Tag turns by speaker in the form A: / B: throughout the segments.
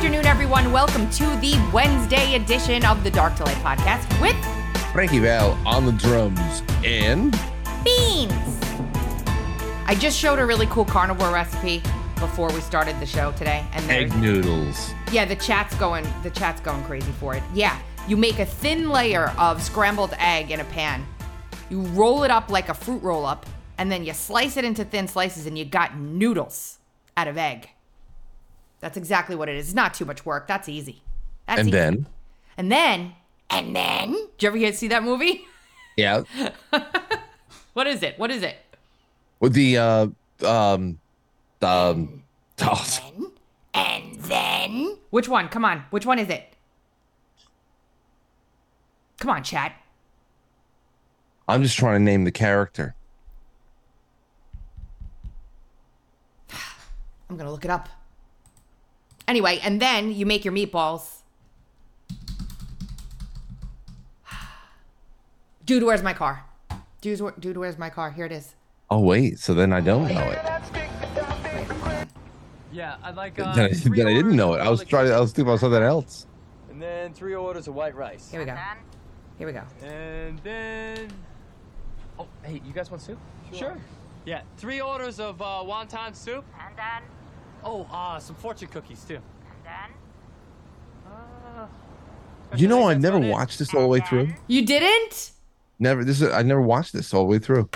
A: afternoon, everyone. Welcome to the Wednesday edition of the Dark to Light podcast with
B: Frankie Val on the drums and
A: Beans. I just showed a really cool carnivore recipe before we started the show today, and there's
B: egg noodles.
A: yeah, the chat's going the chat's going crazy for it. Yeah, you make a thin layer of scrambled egg in a pan. You roll it up like a fruit roll up, and then you slice it into thin slices, and you got noodles out of egg. That's exactly what it is. It's not too much work. That's easy. That's
B: And
A: easy.
B: then,
A: and then, and then, did you ever get to see that movie?
B: yeah,
A: What is it? What is it?
B: with the uh um um oh,
A: And then, which one? Come on, which one is it? Come on, chat.
B: I'm just trying to name the character.
A: I'm gonna look it up. Anyway, and then you make your meatballs. Dude, where's my car? Dude, where- dude, where's my car? Here it is.
B: Oh wait, so then I don't know it.
C: Yeah, I'd like. Uh,
B: Then I, then I didn't know it. I was
C: garlic
B: trying. I was thinking about something else.
C: And then three orders of white rice.
A: Here we go. Here we go.
C: And then. Oh, hey, you guys want soup? Sure. Yeah, three orders of uh, wonton soup.
D: And then,
C: Oh, uh, some fortune cookies too.
D: and then,
C: Uh,
B: You know,
C: I
B: I
C: think
B: never
C: that's about it.
B: watched this all the way through.
A: You didn't?
B: Never. This is. I never watched this all the way through.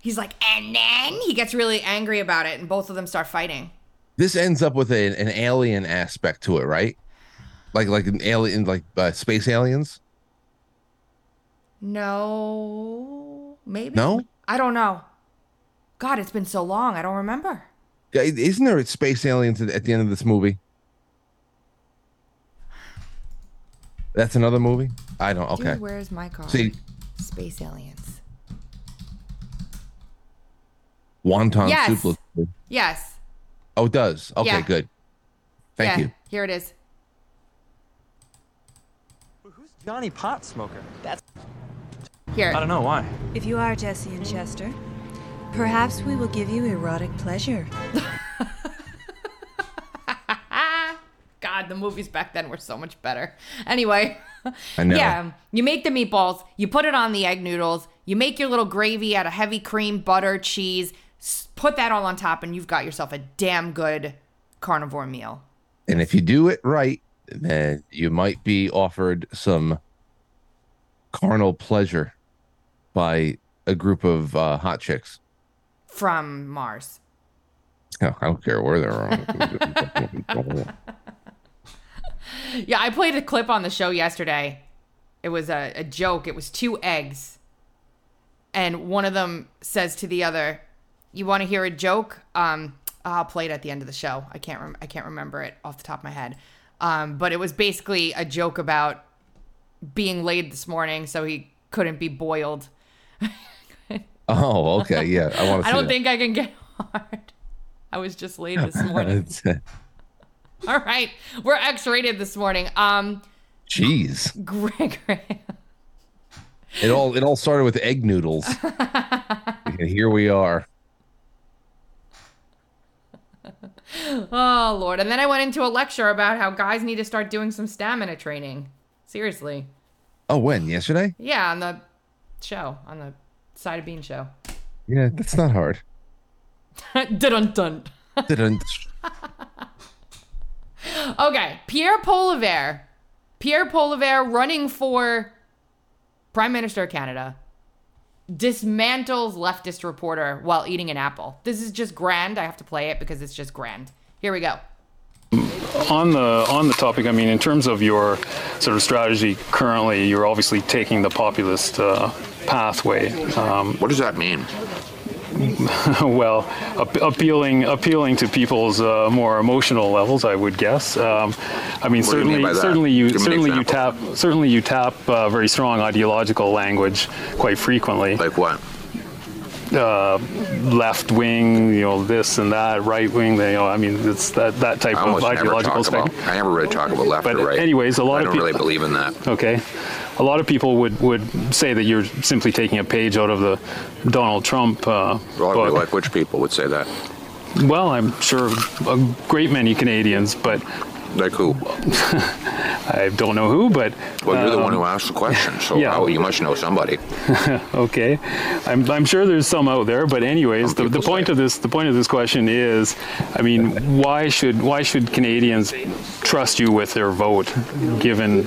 A: He's like, and then he gets really angry about it, and both of them start fighting.
B: This ends up with a, an alien aspect to it, right? Like like an alien, like uh, space aliens.
A: No, maybe.
B: No?
A: I don't know. God, it's been so long. I don't remember.
B: Yeah, Isn't there a space aliens at at the end of this movie? That's another movie. I don't. Okay.
A: Dude, where's my car?
B: See,
A: Space aliens.
B: wonton
A: Yes.
B: soup. looks good.
A: Yes.
B: Oh, it does. Okay,
A: Yeah.
B: good. Thank
A: yeah,
B: you.
A: Here it is.
C: Who's Johnny Pot Smoker? That's.
A: Here.
C: I don't know why.
E: If you are Jesse and Chester, perhaps we will give you erotic pleasure.
A: God, the movies back then were so much better. Anyway,
B: I know.
A: yeah, you make the meatballs, you put it on the egg noodles, you make your little gravy out of heavy cream, butter, cheese, put that all on top, and you've got yourself a damn good carnivore meal.
B: And if you do it right, then you might be offered some carnal pleasure by a group of uh, hot chicks.
A: From Mars.
B: Oh, I don't care where they're on.
A: Yeah, I played a clip on the show yesterday. It was a, a joke. It was two eggs. And one of them says to the other, You want to hear a joke? Um, I'll play it at the end of the show. I can't rem- I can't remember it off the top of my head. Um, but it was basically a joke about being laid this morning, so he couldn't be boiled.
B: oh, okay, yeah. I want to.
A: I don't think I can get hard. I was just laid this morning. All right, we're X-rated this morning. Um,
B: Jeez,
A: Gregory.
B: it all it all started with egg noodles, and here we are.
A: Oh Lord! And then I went into a lecture about how guys need to start doing some stamina training. Seriously,
B: Oh, when yesterday?
A: yeah, on the show, on the Side of Bean show.
B: Yeah, that's not hard.
A: dun dun.
B: Didn't.
A: Okay, Pierre Poilievre. Pierre Poilievre running for Prime Minister of Canada dismantles leftist reporter while eating an apple. This is just grand. I have to play it because it's just grand. Here we go.
F: on the on the topic, I mean, in terms of your sort of strategy currently, you're obviously taking the populist uh, pathway. Um,
G: What does that mean?
F: well, ap- appealing appealing to people's uh, more emotional levels, I would guess. Um, I mean,
G: What do you mean
F: certainly certainly you
G: Give
F: certainly you tap certainly you tap uh, very strong ideological language quite frequently.
G: Like what?
F: Uh, left wing, you know, this and that, right wing, you know, I mean, it's that that type
G: I
F: of ideological
G: talk about. I never really talk about left
F: But
G: or right.
F: anyways, a lot
G: I
F: of
G: don't
F: peop-
G: really believe in that.
F: Okay. A lot of people would, would say that you're simply taking a page out of the Donald Trump uh, book.
G: like which people would say that?
F: Well, I'm sure a great many Canadians, but
G: Like who?
F: I don't know who, but
G: Well, you're the
F: um,
G: one who asked the question, so
F: yeah.
G: how- you must know somebody.
F: Okay, I'm, I'm sure there's some out there, but anyways, the, the point of this the point of this question is, I mean, why should why should Canadians trust you with their vote, given,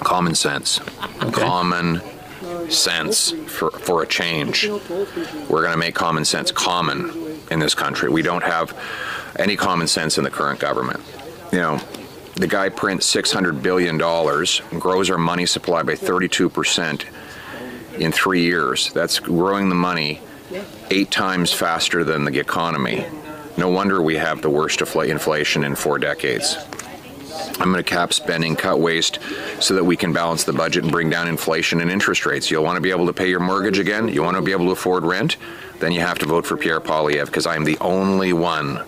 G: Common sense. Common sense for, for a change. We're going to make common sense common in this country. We don't have any common sense in the current government. You know, the guy prints $600 billion, grows our money supply by 32% in three years. That's growing the money eight times faster than the economy. No wonder we have the worst infl- inflation in four decades. I'm going to cap spending, cut waste, so that we can balance the budget and bring down inflation and interest rates. You'll want to be able to pay your mortgage again. You want to be able to afford rent. Then you have to vote for Pierre Poilievre because I am the only one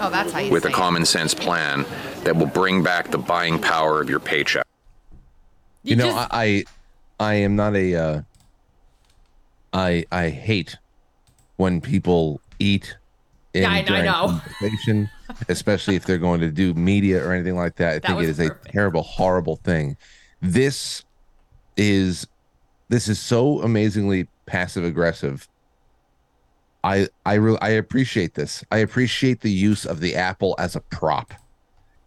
A: Oh, that's how you
G: with a common sense plan that will bring back the buying power of your paycheck.
B: You, know,
A: just-
B: I, I I am not a uh I I hate when people eat in
A: Yeah, I- know.
B: conversation, especially if they're going to do media or anything like that. I
A: That
B: think it is
A: perfect.
B: a terrible, horrible thing. This is this is so amazingly passive aggressive. I I really I appreciate this. I appreciate the use of the apple as a prop.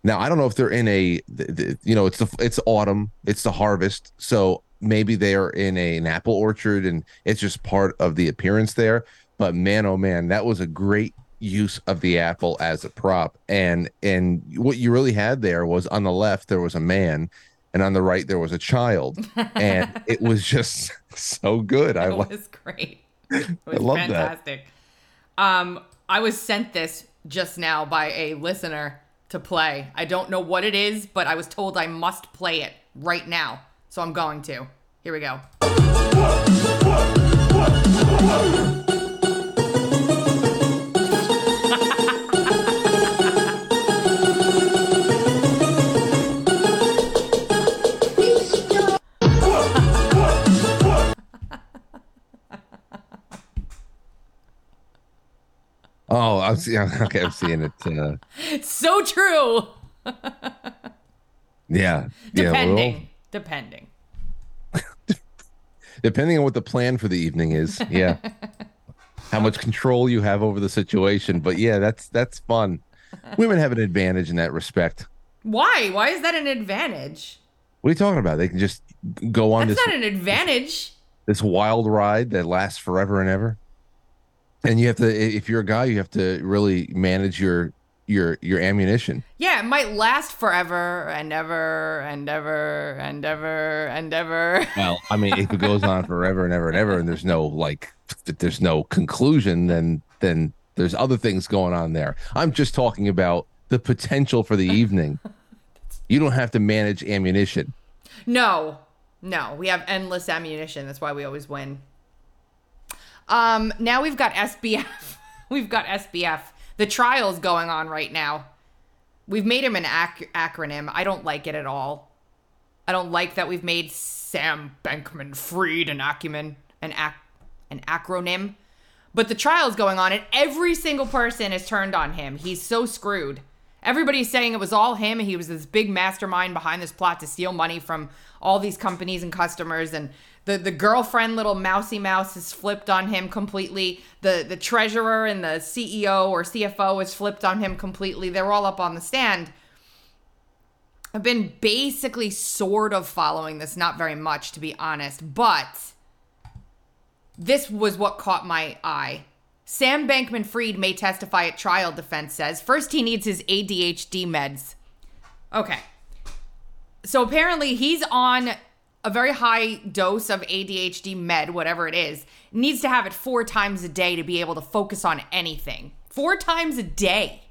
B: Now I don't know if they're in a, th- th- you know, it's the it's autumn, it's the harvest, so maybe they are in a, an apple orchard and it's just part of the appearance there. But man, oh man, that was a great use of the apple as a prop. And and what you really had there was on the left there was a man, and on the right there was a child, and it was just so good. I
A: It
B: like.
A: was great. It was
B: love that.
A: fantastic. Um, I was sent this just now by a listener to play. I don't know what it is, but I was told I must play it right now. So I'm going to. Here we go.
B: Oh, I'm seeing. Okay, I'm seeing it. Uh,
A: It's so true.
B: yeah, yeah.
A: Depending.
B: well,
A: Depending.
B: depending on what the plan for the evening is, yeah. How much control you have over the situation, but yeah, that's that's fun. Women have an advantage in that respect.
A: Why? Why is that an advantage?
B: What are you talking about? They can just go on
A: That's
B: this
A: not an advantage.
B: this wild ride that lasts forever and ever. And you have to, if you're a guy, you have to really manage your your your ammunition.
A: Yeah, it might last forever and ever and ever and ever and ever.
B: Well, I mean, if it goes on forever and ever and ever, and there's no like, there's no conclusion, then then there's other things going on there. I'm just talking about the potential for the evening. You don't have to manage ammunition.
A: No, no, we have endless ammunition. That's why we always win. Um, now we've got SBF. we've got SBF. The trial's going on right now. We've made him an ac- acronym. I don't like it at all. I don't like that we've made Sam Bankman Fried an acumen, an ac- an acronym. But the trial's going on, and every single person is turned on him. He's so screwed. Everybody's saying it was all him. He was this big mastermind behind this plot to steal money from all these companies and customers. And the, the girlfriend, little mousy mouse, has flipped on him completely. The the treasurer and the CEO or CFO has flipped on him completely. They're all up on the stand. I've been basically sort of following this, not very much to be honest, but this was what caught my eye. Sam Bankman Fried may testify at trial, defense says. First, he needs his ADHD meds. Okay. So apparently, he's on a very high dose of ADHD med, whatever it is. Needs to have it four times a day to be able to focus on anything. Four times a day.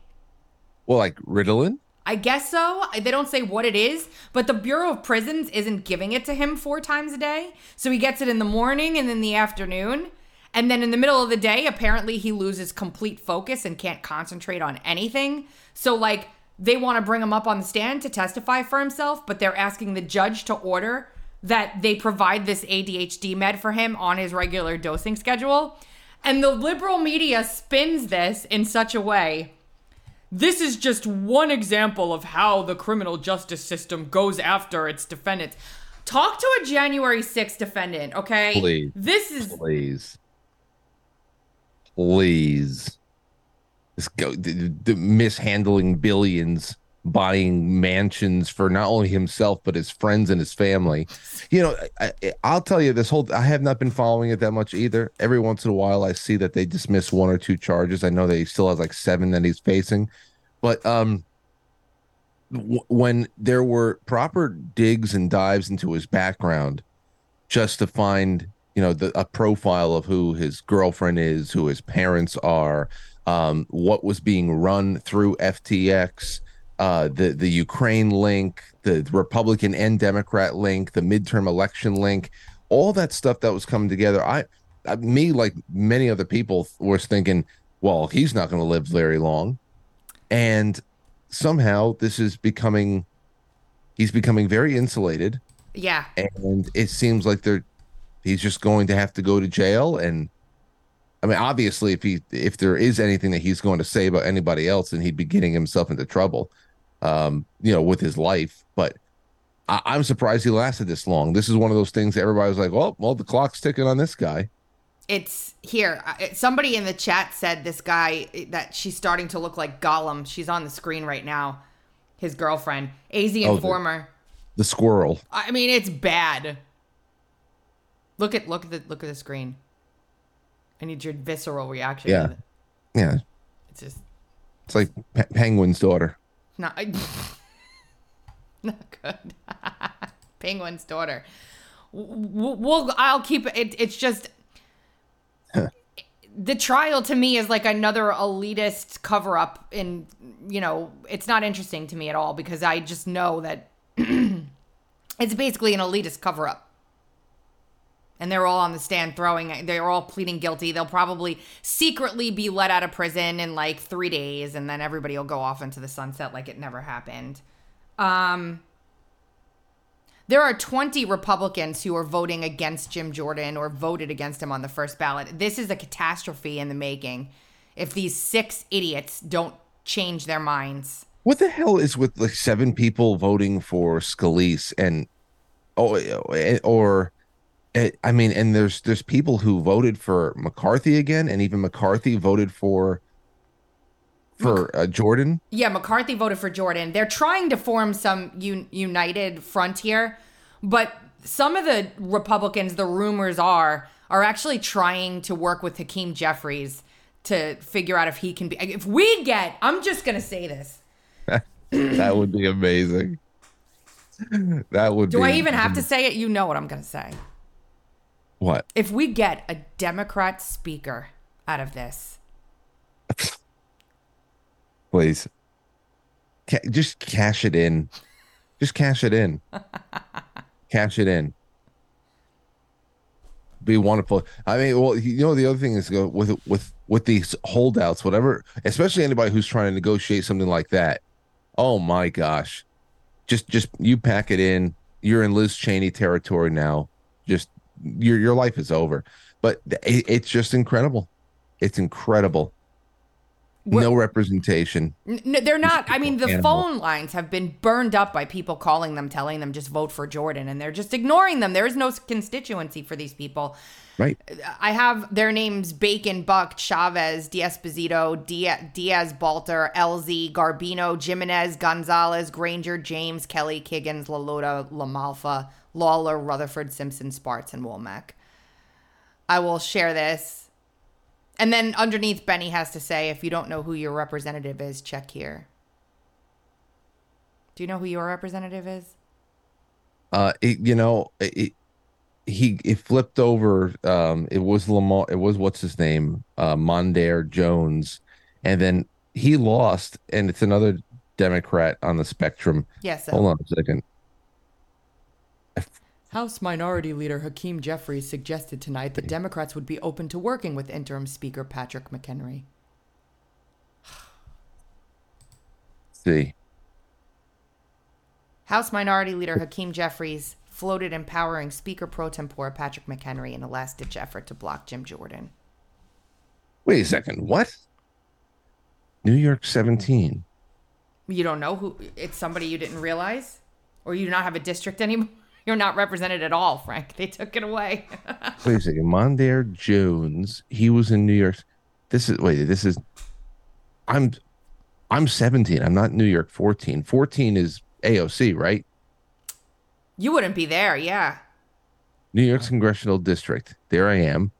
B: Well, like Ritalin.
A: I guess so. They don't say what it is, but the Bureau of Prisons isn't giving it to him four times a day. So he gets it in the morning and in the afternoon. And then in the middle of the day, apparently he loses complete focus and can't concentrate on anything. So, like, they want to bring him up on the stand to testify for himself, but they're asking the judge to order that they provide this ADHD med for him on his regular dosing schedule. And the liberal media spins this in such a way. This is just one example of how the criminal justice system goes after its defendants. Talk to a January 6th defendant, okay?
B: Please.
A: This is
B: Please. Please. This go the, the mishandling billions, buying mansions for not only himself but his friends and his family. You know, I, I, I'll tell you this whole. I have not been following it that much either. Every once in a while, I see that they dismiss one or two charges. I know that he still has like seven that he's facing, but um, w- when there were proper digs and dives into his background, just to find you know the, a profile of who his girlfriend is, who his parents are, um, what was being run through FTX, uh, the the Ukraine link, the Republican and Democrat link, the midterm election link, all that stuff that was coming together. I, I me like many other people was thinking, well, he's not going to live very long, and somehow this is becoming, he's becoming very insulated
A: yeah.
B: and it seems like they're he's just going to have to go to jail and I mean obviously if he if there is anything that he's going to say about anybody else then he'd be getting himself into trouble um you know with his life but I, I'm surprised he lasted this long this is one of those things that everybody was like well well the clock's ticking on this guy
A: It's here. Somebody in the chat said this guy that she's starting to look like Gollum. She's on the screen right now. His girlfriend, AZ
B: the-
A: Informer.
B: the squirrel
A: I mean, it's bad. Look at look at the look at the screen. I need your visceral reaction.
B: Yeah. Yeah
A: It's just
B: it's like Pe- penguin's daughter
A: not not good. Penguin's daughter. We'll. I'll keep it. It's just the trial to me is like another elitist cover up, and you know, it's not interesting to me at all because I just know that it's basically an elitist cover up. And they're all on the stand throwing, they're all pleading guilty. They'll probably secretly be let out of prison in like three days, and then everybody will go off into the sunset like it never happened. Um, there are 20 Republicans who are voting against Jim Jordan or voted against him on the first ballot. This is a catastrophe in the making if these six idiots don't change their minds.
B: What the hell is with like seven people voting for Scalise and oh or eh, I mean and there's there's people who voted for McCarthy again and even McCarthy voted for for uh, Jordan.
A: Yeah, McCarthy voted for Jordan. They're trying to form some un- united front here, but some of the Republicans, the rumors are, are actually trying to work with Hakeem Jeffries to figure out if he can be. If we get, I'm just gonna say this.
B: that would be amazing. That would
A: Do I even have to say it? You know what I'm gonna say.
B: What?
A: If we get a Democrat speaker out of this,
B: Please. Ca- just cash it in. Just cash it in. cash it in. Be wonderful. I mean, well, you know, the other thing is go with with with these holdouts, whatever, especially anybody who's trying to negotiate something like that. Oh my gosh, just just you pack it in. You're in Liz Cheney territory now. Just your your life is over. But it, it's just incredible. It's incredible. No representation.
A: N- they're not. I mean, the
B: animal.
A: phone lines have been burned up by people calling them, telling them just vote for Jordan, and they're just ignoring them. There is no constituency for these people.
B: Right.
A: I have their names: Bacon, Buck, Chavez, Diaz-Esposito, Diaz, Balter, Ellzey, Garbino, Gimenez, Gonzalez, Granger, James, Kelly, Kiggans, Lalota, Lamalfa, Lawler, Rutherford, Simpson, Spartz, and Womack. I will share this. And then underneath, Benny has to say, if you don't know who your representative is, check here. Do you know who your representative is?
B: Uh, it, you know, it, he it flipped over. Um, it was Lamar. It was what's his name, uh, Mondaire Jones, and then he lost, and it's another Democrat on the spectrum.
A: Yes.
B: Hold on a second.
A: House Minority Leader Hakeem Jeffries suggested tonight that Democrats would be open to working with interim Speaker Patrick McHenry.
B: see.
A: House Minority Leader Hakeem Jeffries floated empowering Speaker pro tempore Patrick McHenry in a last ditch effort to block Jim Jordan.
B: Wait a second. What? New York 17.
A: You don't know who it's somebody you didn't realize? Or you do not have a district anymore? You're not represented at all, Frank. They took it away.
B: Wait a second. Mondaire Jones. He was in New York. This is wait. This is. I'm. I'm 17. I'm not New York 14. 14 is AOC, right?
A: you wouldn't be there, yeah.
B: New York's congressional district. There I am.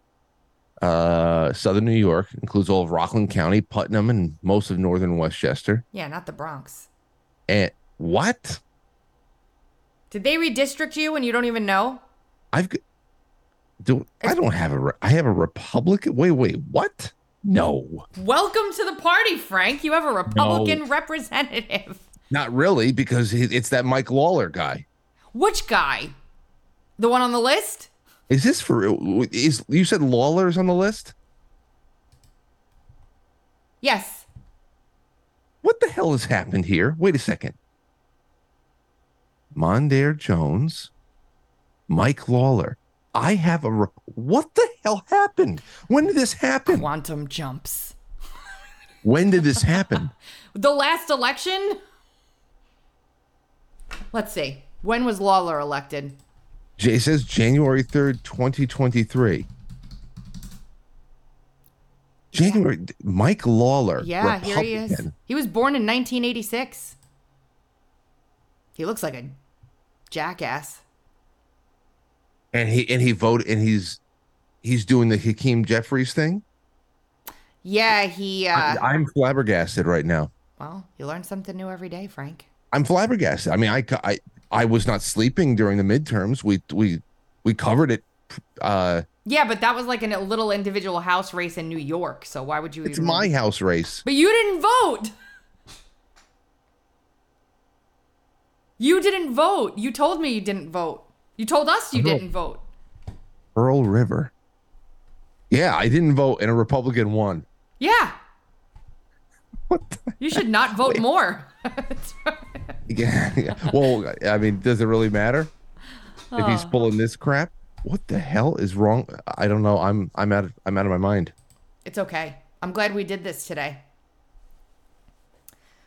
B: Uh, Southern New York includes all of Rockland County, Putnam, and most of northern Westchester.
A: Yeah, not the Bronx.
B: And what?
A: Did they redistrict you and you don't even know?
B: I've got. Do I don't have a I have a Republican. Wait, wait. What? No,
A: Welcome to the party, Frank. You have a Republican representative.
B: not really, because it's that Mike Lawler guy.
A: Which guy? The one on the list?
B: Is this for? Is you said Lawler's on the list?
A: Yes.
B: What the hell has happened here? Wait a second. Mondaire Jones, Mike Lawler. I have a. re- What the hell happened? When did this happen?
A: Quantum jumps.
B: When did this happen?
A: The last election? Let's see. When was Lawler elected?
B: Jay says January 3rd, 2023. January. Mike Lawler.
A: Yeah, here he is. He was born in 1986. He looks like a jackass.
B: And he and he voted and he's he's doing the Hakeem Jeffries thing.
A: Yeah, he, uh,
B: I, I'm flabbergasted right now.
A: well, you learn something new every day, Frank.
B: I'm flabbergasted. I mean, I, I, I was not sleeping during the midterms. We, we, we covered it. Uh,
A: Yeah, but that was like in a little individual house race in New York. So why would you
B: it's
A: even?
B: my house race.
A: But you didn't vote. You didn't vote. You told me you didn't vote. You told us you didn't vote.
B: Pearl River. Yeah, I didn't vote, and a Republican won.
A: Yeah.
B: What?
A: You should not vote more.
B: yeah, yeah. Well, I mean, does it really matter if he's pulling this crap? What the hell is wrong? I don't know. I'm, I'm out. Of, I'm out of my mind.
A: it's okay. I'm glad we did this today.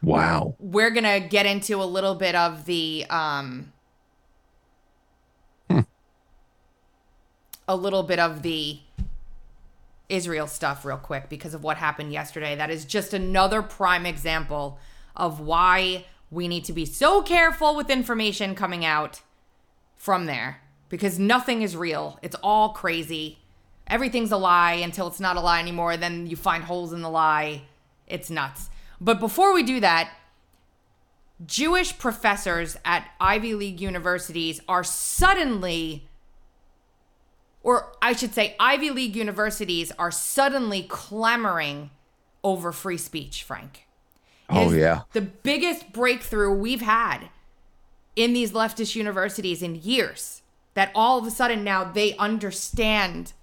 B: Wow.
A: We're going to get into a little bit of the um a little bit of the Israel stuff real quick because of what happened yesterday. That is just another prime example of why we need to be so careful with information coming out from there because nothing is real. It's all crazy. Everything's a lie until it's not a lie anymore. Then you find holes in the lie. It's nuts. But before we do that, Jewish professors at Ivy League universities are suddenly, or I should say, Ivy League universities are suddenly clamoring over free speech, Frank.
B: Oh, yeah.
A: The biggest breakthrough we've had in these leftist universities in years. That all of a sudden now they understand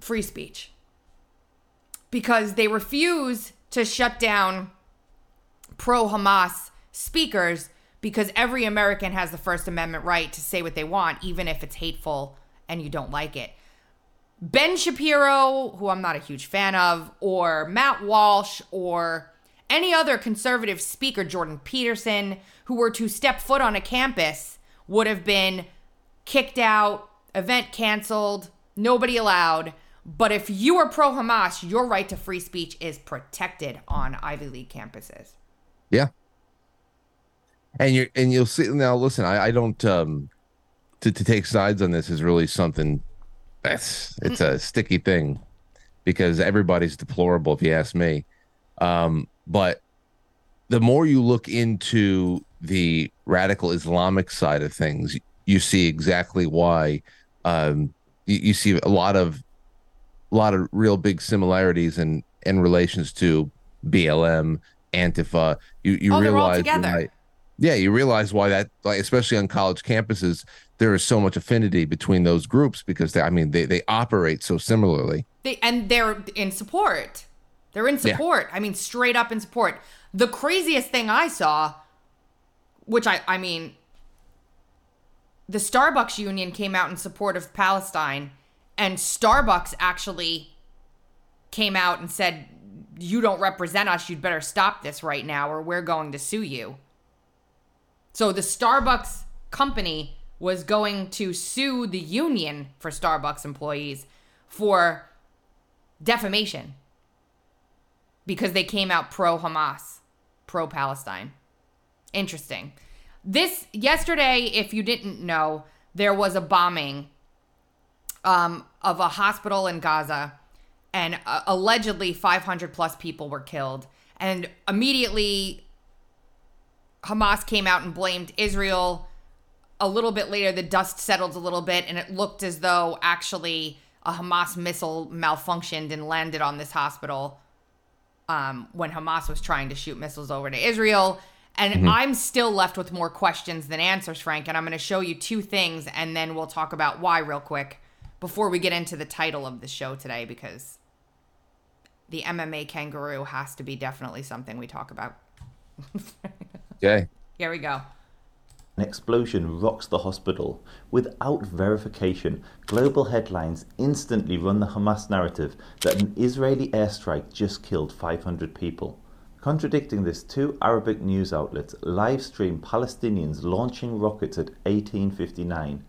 A: free speech because they refuse to shut down pro Hamas speakers because every American has the First Amendment right to say what they want, even if it's hateful and you don't like it. Ben Shapiro, who I'm not a huge fan of, or Matt Walsh, or any other conservative speaker, Jordan Peterson, who were to step foot on a campus, would have been kicked out, event canceled, nobody allowed. But if you are pro Hamas, your right to free speech is protected on Ivy League campuses.
B: Yeah. And you and you'll see now. Listen, I, I don't um to to take sides on this is really something that's it's a sticky thing because everybody's deplorable if you ask me. Um, but the more you look into the radical Islamic side of things, you see exactly why. Um, you, you see a lot of lot of real big similarities in in relations to BLM Antifa. You you
A: Oh,
B: realize
A: together.
B: why- yeah, you realize why that like especially on college campuses there is so much affinity between those groups because they, I mean they they operate so similarly.
A: They, and they're in support. They're in
B: Yeah.
A: support. I mean, straight up in support. The craziest thing I saw, which I, I mean, the Starbucks union came out in support of Palestine, and Starbucks actually came out and said, You don't represent us. You'd better stop this right now, or we're going to sue you. So the Starbucks company was going to sue the union for Starbucks employees for defamation because they came out pro Hamas, pro Palestine. Interesting. This yesterday, if you didn't know, there was a bombing um, of a hospital in Gaza, and uh, allegedly 500 plus people were killed. And immediately, Hamas came out and blamed Israel. A little bit later, the dust settled a little bit, and it looked as though actually a Hamas missile malfunctioned and landed on this hospital um, when Hamas was trying to shoot missiles over to Israel. And I'm still left with more questions than answers, Frank. And I'm going to show you two things, and then we'll talk about why real quick before we get into the title of the show today, because the MMA kangaroo has to be definitely something we talk about.
B: Okay.
A: Here we go.
D: An explosion rocks the hospital. Without verification, global headlines instantly run the Hamas narrative that an Israeli airstrike just killed 500 people. Contradicting this, two Arabic news outlets live stream Palestinians launching rockets at 1859.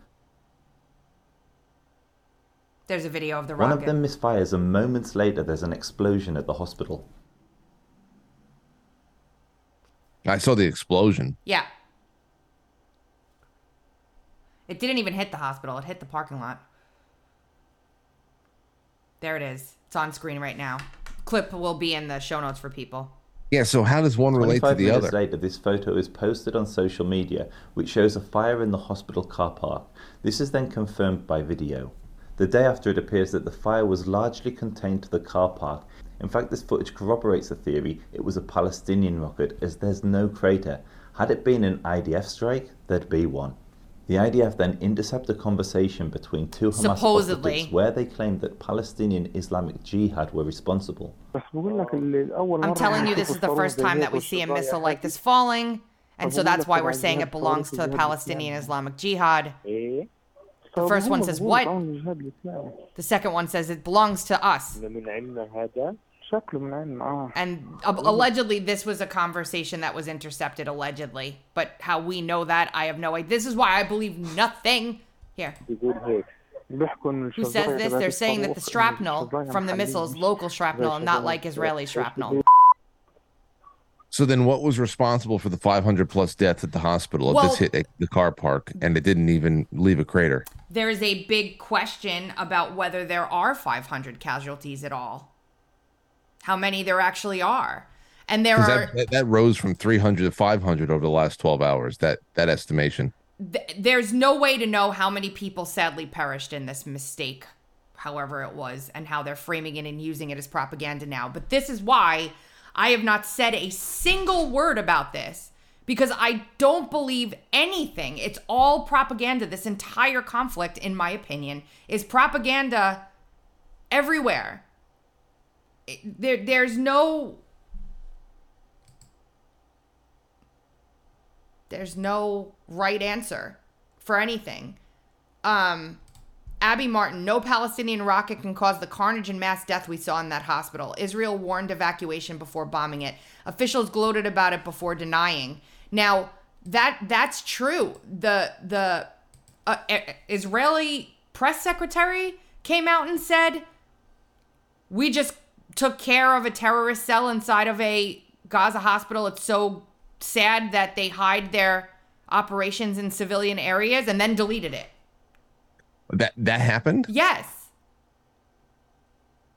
A: There's a video of the
D: One of them misfires, and moments later, there's an explosion at the hospital.
B: I saw the explosion.
A: Yeah. It didn't even hit the hospital. It hit the parking lot. There it is. It's on screen right now. Clip will be in the show notes for people.
B: Yeah, so how does one relate to
D: 25
B: the
D: minutes
B: other?
D: later, this photo is posted on social media, which shows a fire in the hospital car park. This is then confirmed by video. The day after, it appears that the fire was largely contained to the car park. In fact, this footage corroborates the theory it was a Palestinian rocket, as there's no crater. Had it been an IDF strike, there'd be one. The IDF then intercept a conversation between two Hamas
A: Supposedly.
D: operatives where they claimed that Palestinian Islamic Jihad were responsible.
A: I'm telling you, this is the first time that we see a missile like this falling. And so that's why we're saying it belongs to the Palestinian Islamic Jihad. Eh? The first one says what? The second one says it belongs to us. And uh, allegedly, this was a conversation that was intercepted, allegedly. But how we know that, I have no idea. This is why I believe nothing. Here. Who says this? They're saying that the shrapnel from the missiles, local shrapnel, and not like Israeli shrapnel.
B: So then, what was responsible for the 500 plus deaths at the hospital if
A: Well-
B: this hit the car park and it didn't even leave a crater?
A: There is a big question about whether there are 500 casualties at all. How many there actually are. And there are.
B: that, that, that rose from 300 to 500 over the last 12 hours. That that estimation.
A: th- there's no way to know how many people sadly perished in this mistake, however it was, and how they're framing it and using it as propaganda now. But this is why I have not said a single word about this because I don't believe anything. It's all propaganda. This entire conflict, in my opinion, is propaganda everywhere. There, there's no there's no right answer for anything. Um, Abby Martin, no Palestinian rocket can cause the carnage and mass death we saw in that hospital. Israel warned evacuation before bombing it. Officials gloated about it before denying. Now that that's true. The the uh, Israeli press secretary came out and said we just took care of a terrorist cell inside of a Gaza hospital. It's so sad that they hide their operations in civilian areas and then deleted it.
B: That that happened.
A: Yes.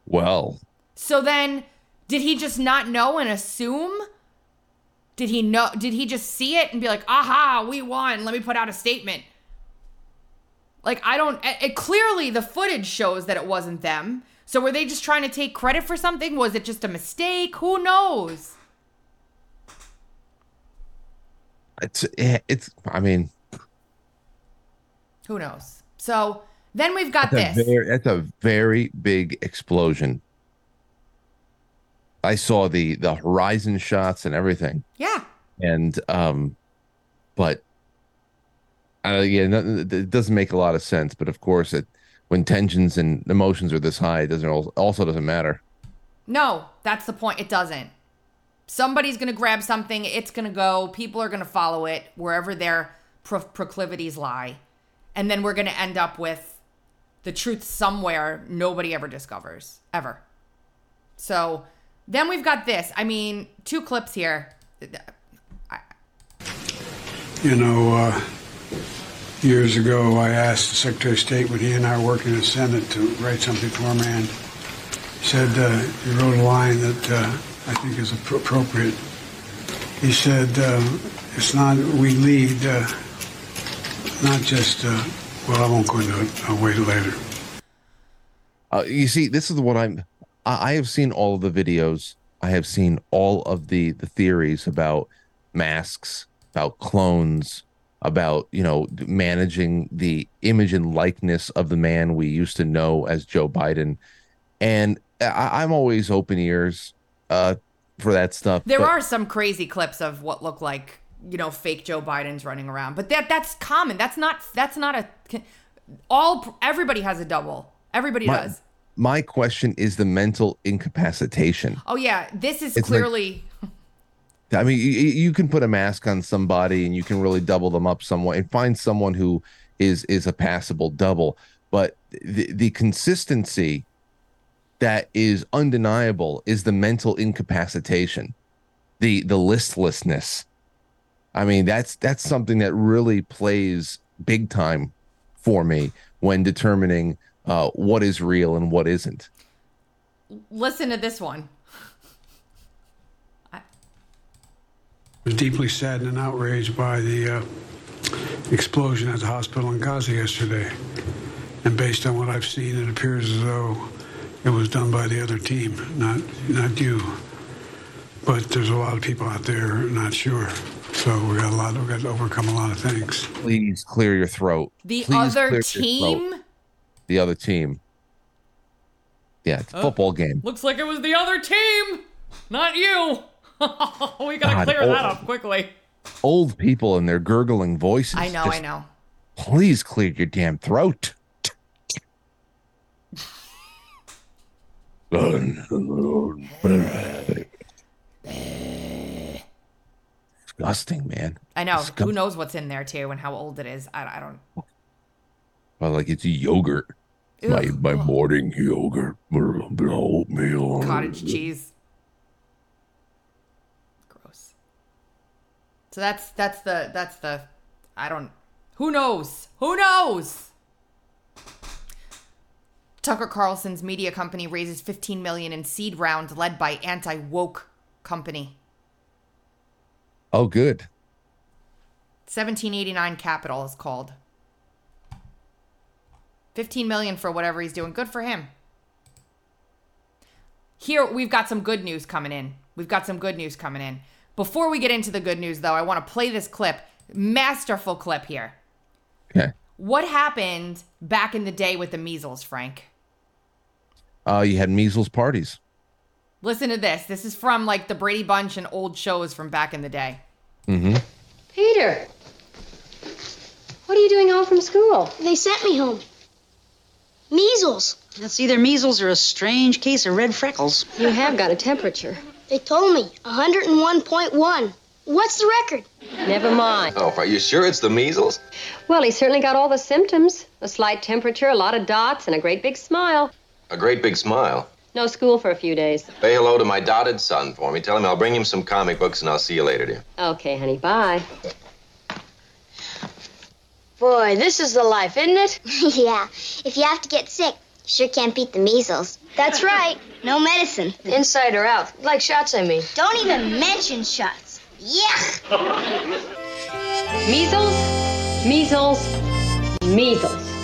B: Well,
A: So then did he just not know and assume? Did he know did he just see it and be like, "Aha, we won. Let me put out a statement." Like I don't it, clearly the footage shows that it wasn't them. So were they just trying to take credit for something? Was it just a mistake? Who knows?
B: It's eh, it's. I mean,
A: Who knows? So then we've got
B: that's a
A: this.
B: very, that's a very big explosion. I saw the the horizon shots and everything,
A: Yeah.
B: and um, but uh, yeah, it doesn't make a lot of sense. But of course, it when tensions and emotions are this high, it doesn't also doesn't matter.
A: No, that's the point. It doesn't. Somebody's going to grab something. It's going to go. People are going to follow it wherever their pro- proclivities lie. And then we're going to end up with the truth somewhere nobody ever discovers, ever. So then we've got this. I mean, two clips here.
H: You know, uh, years ago, I asked the Secretary of State when he and I were working in the Senate to write something for him, and he said uh, he wrote a line that uh, I think is appropriate. He said, uh, "It's not we lead, uh, not just." Uh, well, I won't go into it. I'll wait later.
B: Uh, you see, this is what I'm. I, I have seen all of the videos. I have seen all of the the theories about masks, about clones, about you know managing the image and likeness of the man we used to know as Joe Biden, and I, I'm always open ears uh, for that stuff.
A: There
B: but-
A: are some crazy clips of what look like, you know, fake Joe Biden's running around. But that that's common. That's not that's not a all everybody has a double. Everybody
B: my,
A: does.
B: My question is the mental incapacitation.
A: Oh yeah, this is
B: It's like-
A: clearly
B: I mean, you, you can put a mask on somebody and you can really double them up somewhat and find someone who is is a passable double. But the the consistency that is undeniable is the mental incapacitation, the the listlessness. I mean, that's that's something that really plays big time for me when determining uh, what is real and what isn't.
A: listen to this one.
H: I was deeply saddened and outraged by the uh, explosion at the hospital in Gaza yesterday. And based on what I've seen, it appears as though it was done by the other team, not not you. But there's a lot of people out there not sure. So we got a lot. We got to overcome a lot of things.
B: Please clear your throat.
A: The
B: Please
A: other team
B: throat. The other team. Yeah, it's a uh, football game.
A: looks like it was the other team, not you. we gotta
B: God,
A: clear
B: oh.
A: that up quickly.
B: Old people and their gurgling voices.
A: I know,
B: Just
A: I know.
B: Please clear your damn throat. Disgusting, man.
A: I know.
B: Disgust-
A: Who knows what's in there too and how old it is? I, I don't.
B: Well, like it's yogurt. My
A: Ugh.
B: my morning yogurt, oatmeal.
A: cottage cheese. Gross. So that's that's the that's the I don't who knows? Who knows? Tucker Carlson's media company raises 15 million in seed round led by anti-woke company.
B: Oh, good.
A: 1789 Capital is called. 15 million for whatever he's doing. Good for him. Here we've got some good news coming in. We've got some good news coming in. Before we get into the good news though, I want to play this clip. Masterful clip here.
B: Okay.
A: What happened back in the day with the measles, Frank?
B: Uh, you had measles parties.
A: Listen to this. This is from like the Brady Bunch and old shows from back in the day.
B: Mm-hmm.
I: Peter, what are you doing home from school?
J: They sent me home. Measles.
K: It's either measles or a strange case of red freckles.
I: You have got a temperature.
J: They told me 101.1. What's the record?
I: Never mind.
L: Oh, are you sure it's the measles?
I: Well, he certainly got all the symptoms a slight temperature, a lot of dots, and a great big smile.
L: A great big smile.
I: No school for a few days.
L: Say hello to my dotted son for me. Tell him I'll bring him some comic books and I'll see you later, dear.
I: Okay, honey, bye.
J: Boy, this is the life, isn't it? yeah. If you have to get sick, sure can't beat the measles. That's right. No medicine.
I: Inside or out? Like shots, I mean.
J: Don't even mention shots. Yeah.
I: Measles, measles, measles.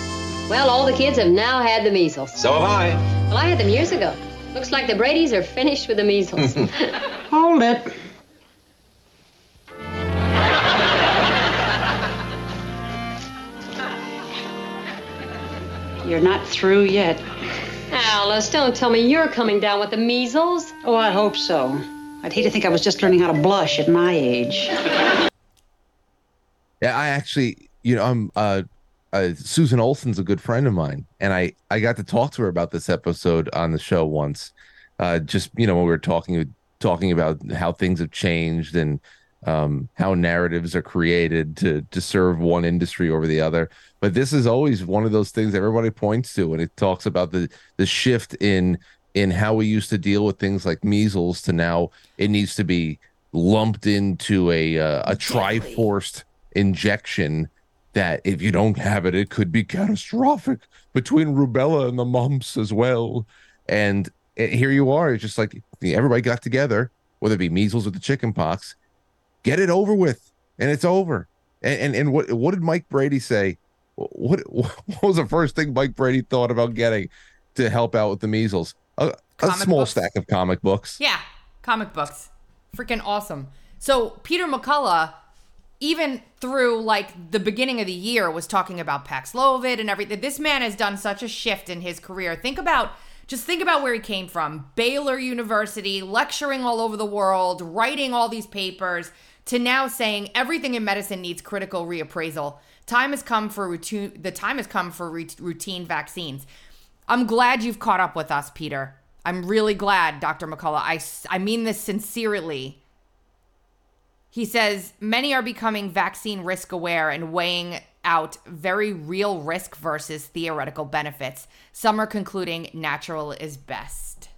I: Well, all the kids have now had the measles.
L: So have I.
I: Well, I had them years ago. Looks like the Brady's are finished with the measles.
K: Hold it. You're not through yet.
I: Alice, don't tell me you're coming down with the measles.
K: Oh, I hope so. I'd hate to think I was just learning how to blush at my age.
B: Yeah, I actually, you know, I'm uh, uh Susan Olsen's a good friend of mine, and I I got to talk to her about this episode on the show once. Uh, just you know, when we were talking talking about how things have changed and um, how narratives are created to to serve one industry over the other. But this is always one of those things everybody points to when it talks about the the shift in in how we used to deal with things like measles to now it needs to be lumped into a uh, a triforced injection that if you don't have it it could be catastrophic between rubella and the mumps as well and eh, here you are it's just like everybody got together whether it be measles or the chicken pox get it over with and it's over and and, and what what did mike brady say what what was the first thing mike brady thought about getting to help out with the measles a, a small
A: books.
B: stack of comic books
A: Yeah, comic books. Freaking awesome. So Peter McCullough, even through like the beginning of the year, was talking about Paxlovid and everything. This man has done such a shift in his career. Think about just think about where he came from. Baylor University, lecturing all over the world, writing all these papers, to now saying everything in medicine needs critical reappraisal. Time has come for routine the time has come for rut- routine vaccines. I'm glad you've caught up with us, Peter. I'm really glad, Dr. McCullough. I, I mean this sincerely. He says many are becoming vaccine risk aware and weighing out very real risk versus theoretical benefits. Some are concluding natural is best.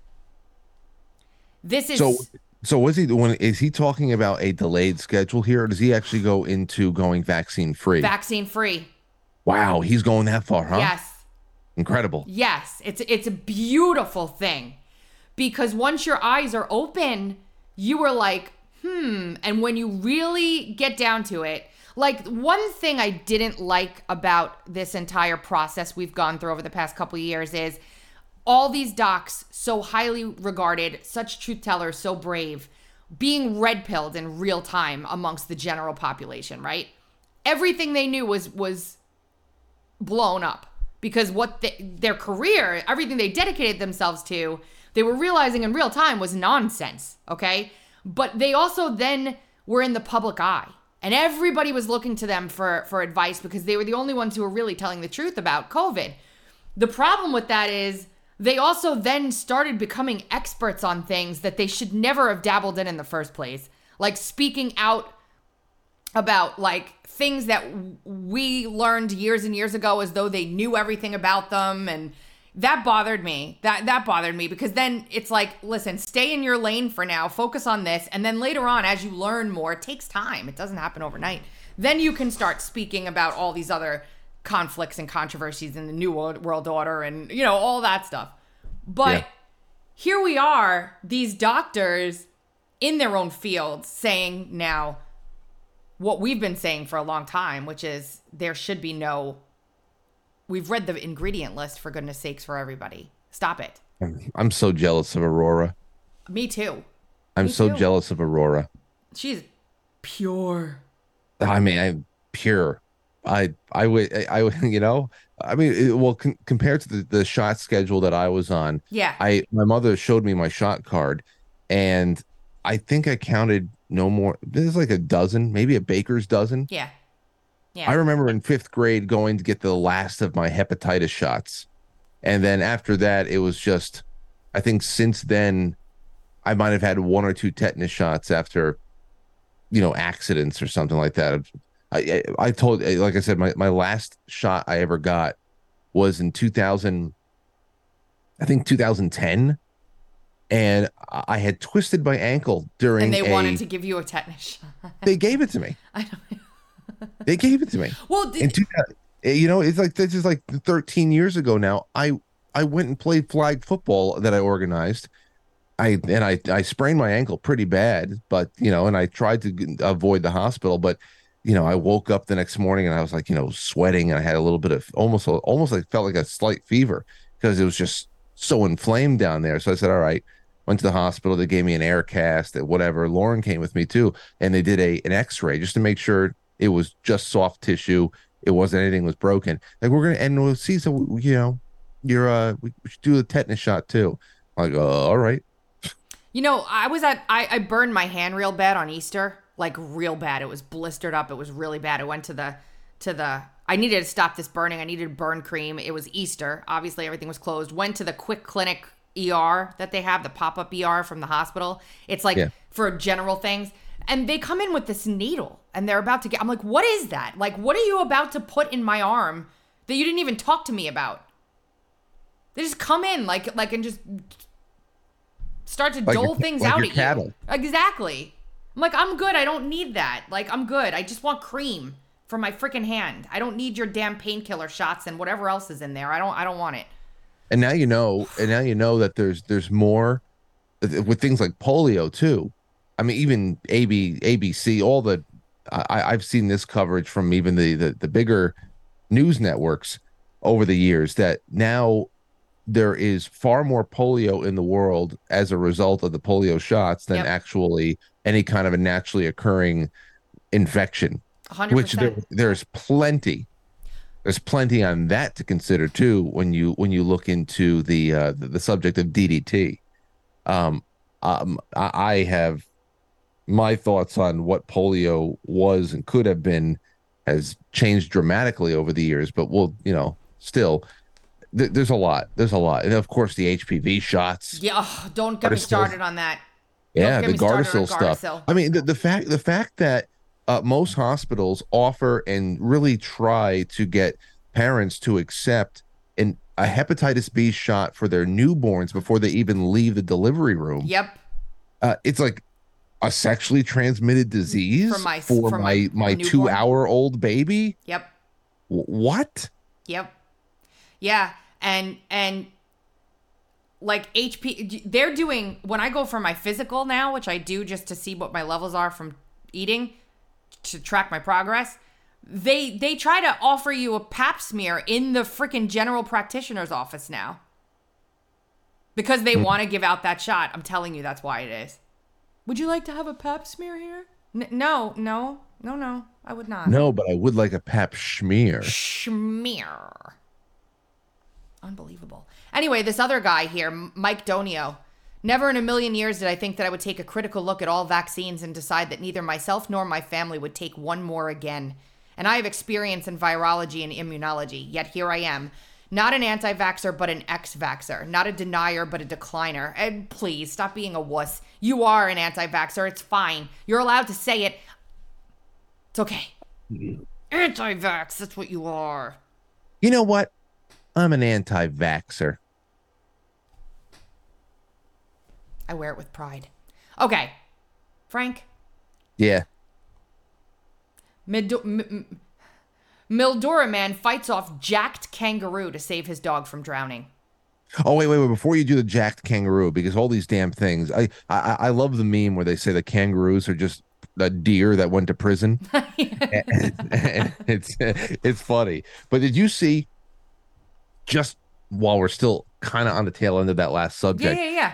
A: This is
B: so so was he when is he talking about a delayed schedule here or does he actually go into going vaccine free
A: vaccine free.
B: wow he's going that far huh
A: Yes.
B: incredible
A: Yes, it's it's a beautiful thing because once your eyes are open, you are like, hmm. And when you really get down to it, like one thing I didn't like about this entire process we've gone through over the past couple of years is all these docs so highly regarded, such truth tellers, so brave, being red pilled in real time amongst the general population, right? Everything they knew was was blown up because what they, their career, everything they dedicated themselves to, they were realizing in real time was nonsense, okay? But they also then were in the public eye. And everybody was looking to them for for advice because they were the only ones who were really telling the truth about COVID. The problem with that is they also then started becoming experts on things that they should never have dabbled in in the first place, like speaking out about like things that we learned years and years ago as though they knew everything about them and that bothered me. That that bothered me because then it's like listen stay in your lane for now focus on this and then later on as you learn more it takes time. It doesn't happen overnight. Then you can start speaking about all these other conflicts and controversies in the new world world order and you know all that stuff but
B: Yeah.
A: here we are these doctors in their own fields saying now what we've been saying for a long time, which is there should be no. We've read the ingredient list for goodness sakes for everybody. Stop it.
B: I'm, I'm so jealous of aurora
A: Me too.
B: i'm
A: Me
B: so
A: too.
B: jealous of aurora
A: She's pure.
B: i mean i'm pure i i would i, I would you know i mean it, well con- compared to the, the shot schedule that i was on
A: Yeah.
B: i my mother showed me my shot card and i think i counted no more there's like a dozen maybe a baker's dozen
A: Yeah. Yeah.
B: I remember in fifth grade going to get the last of my hepatitis shots. And then after that, it was just, I think since then, I might have had one or two tetanus shots after, you know, accidents or something like that. I, I, I told, like I said, my, my last shot I ever got was in 2000, I think 2010. And I I had twisted my ankle during
A: and they
B: a,
A: wanted to give you a tetanus shot.
B: they gave it to me. I don't. they gave it to me.
A: Well, did,
B: in 2000, eh, you know, it's like this is like 13 years ago now. I I went and played flag football that I organized. I and I I sprained my ankle pretty bad, but you know, and I tried to avoid the hospital, but you know, I woke up the next morning and I was like, you know, sweating and I had a little bit of almost almost like felt like a slight fever because it was just so inflamed down there. So I said, all right. Went to the hospital. They gave me an air cast, whatever. Lauren came with me too, and they did a an X-ray just to make sure it was just soft tissue. It wasn't anything was broken. Like we're gonna and we'll see. So you know, you're uh we should do a tetanus shot too. I'm like, uh, all right.
A: You know, I was at I, I burned my hand real bad on Easter, like real bad. It was blistered up. It was really bad. I went to the to the I needed to stop this burning. I needed burn cream. It was Easter. Obviously, everything was closed. Went to the quick clinic ER that they have, the pop up ER from the hospital. It's like
B: Yeah.
A: for general things. And they come in with this needle and they're about to get, I'm like, what is that? Like, what are you about to put in my arm that you didn't even talk to me about? They just come in like, like, and just start to
B: Like
A: dole
B: your-
A: things
B: like
A: out at
B: cattle.
A: you. Exactly. I'm like, I'm good. I don't need that. Like, I'm good. I just want cream for my freaking hand. I don't need your damn painkiller shots and whatever else is in there. I don't. I don't want it.
B: and now you know and now you know that there's there's more with things like polio too i mean even ab abc all the i i've seen this coverage from even the the, the bigger news networks over the years that now there is far more polio in the world as a result of the polio shots than
A: Yep.
B: actually any kind of a naturally occurring infection which there, there's plenty there's plenty on that to consider too when you when you look into the uh the, the subject of DDT. Um, um I, I have my thoughts on what polio was and could have been has changed dramatically over the years, but we'll you know still th- there's a lot there's a lot and of course the HPV shots
A: Yeah. ugh, don't get me started on that.
B: Yeah the
A: on
B: Gardasil stuff i mean the, the fact the fact that uh, most hospitals offer and really try to get parents to accept an a hepatitis b shot for their newborns before they even leave the delivery room
A: Yep.
B: uh, it's like a sexually transmitted disease
A: For my-
B: for
A: for
B: my
A: my
B: my two hour old baby
A: Yep.
B: W- what
A: Yep. Yeah, and and like HP they're doing when I go for my physical now, which I do just to see what my levels are from eating to track my progress. They they try to offer you a pap smear in the freaking general practitioner's office now. Because they
B: Hmm.
A: want to give out that shot. I'm telling you that's why it is. Would you like to have a pap smear here? N- no, no. No, no. I would not.
B: no but i would like a pap schmear
A: Schmear. Unbelievable. Anyway, this other guy here, Mike Donio. Never in a million years did I think that I would take a critical look at all vaccines and decide that neither myself nor my family would take one more again. And I have experience in virology and immunology, yet here I am. Not an anti vaxxer, but an ex vaxxer. Not a denier, but a decliner. And please stop being a wuss. You are an anti vaxxer. It's fine. You're allowed to say it. It's okay. Mm-hmm. Anti vax, that's what you are.
B: you know what i'm an anti-vaxxer
A: I wear it with pride. Okay. Frank,
B: yeah
A: Mid- M- M- Mildura man fights off jacked kangaroo to save his dog from drowning.
B: Oh wait, wait, wait! Before you do the jacked kangaroo, because all these damn things, I, I, I love the meme where they say the kangaroos are just a deer that went to prison. And- and it's it's funny. But did you see? Just while we're still kind of on the tail end of that last subject,
A: yeah, yeah.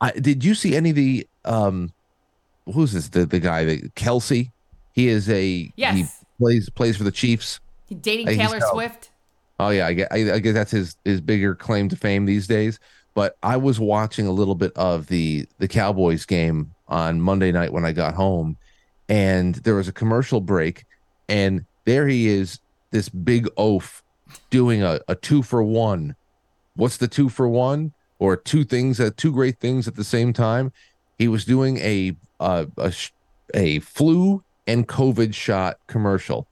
B: I, did you see any of the um, who's this? The the guy that Kelce? He is a
A: Yes.
B: he plays plays for the Chiefs.
A: He dating Taylor Swift.
B: Oh yeah, I guess, I, I guess that's his his bigger claim to fame these days. But I was watching a little bit of the the Cowboys game on Monday night when I got home, and there was a commercial break, and there he is, this big oaf, doing a, a two for one. What's the two for one? Or two things at two great things at the same time. He was doing a uh, a a flu and COVID shot commercial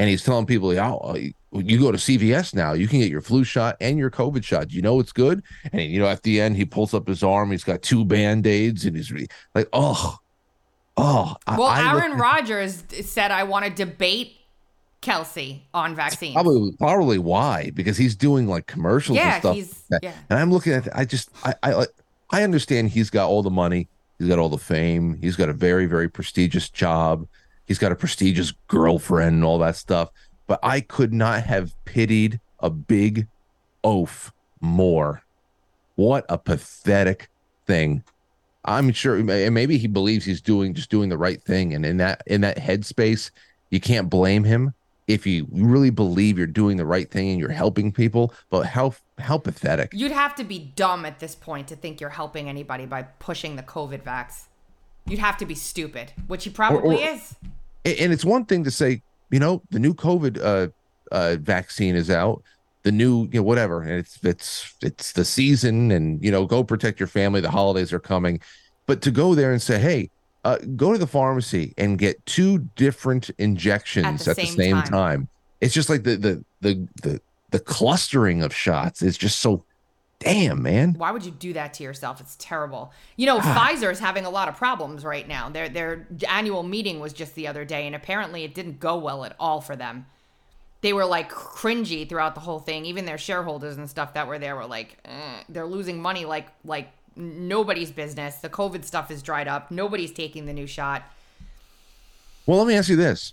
B: and he's telling people, "Oh, you go to CVS now. You can get your flu shot and your COVID shot. You know it's good." And you know, at the end, he pulls up his arm. He's got two band aids, and he's like, "Oh, oh."
A: Well,
B: I look
A: Aaron
B: at-
A: Rodgers said, I want to debate Kelce on vaccines.
B: probably probably why because he's doing like commercials
A: Yeah,
B: and stuff.
A: he's- yeah.
B: And I'm looking at. I just I I I understand he's got all the money. He's got all the fame. He's got a very very prestigious job. He's got a prestigious girlfriend and all that stuff. But I could not have pitied a big oaf more. What a pathetic thing. I'm sure and maybe he believes he's doing just doing the right thing and in that in that headspace you can't blame him if you really believe you're doing the right thing and you're helping people, but how how pathetic.
A: You'd have to be dumb at this point to think you're helping anybody by pushing the COVID vax. You'd have to be stupid, which he probably
B: or-
A: is.
B: And it's one thing to say, you know, the new COVID uh, uh, vaccine is out, the new, you know, whatever, and it's it's it's the season, and you know, go protect your family. The holidays are coming, but to go there and say, hey, uh, go to the pharmacy and get two different injections at the
A: same
B: same,
A: time.
B: time. It's just like the the the the the clustering of shots is just so damn man.
A: Why would you do that to yourself? It's terrible. You know, Pfizer is having a lot of problems right now. Their their annual meeting was just the other day, and apparently it didn't go well at all for them. They were like cringy throughout the whole thing. Even their shareholders and stuff that were there were like, eh, they're losing money like like nobody's business. The COVID stuff is dried up. Nobody's taking the new shot.
B: Well, let me ask you this: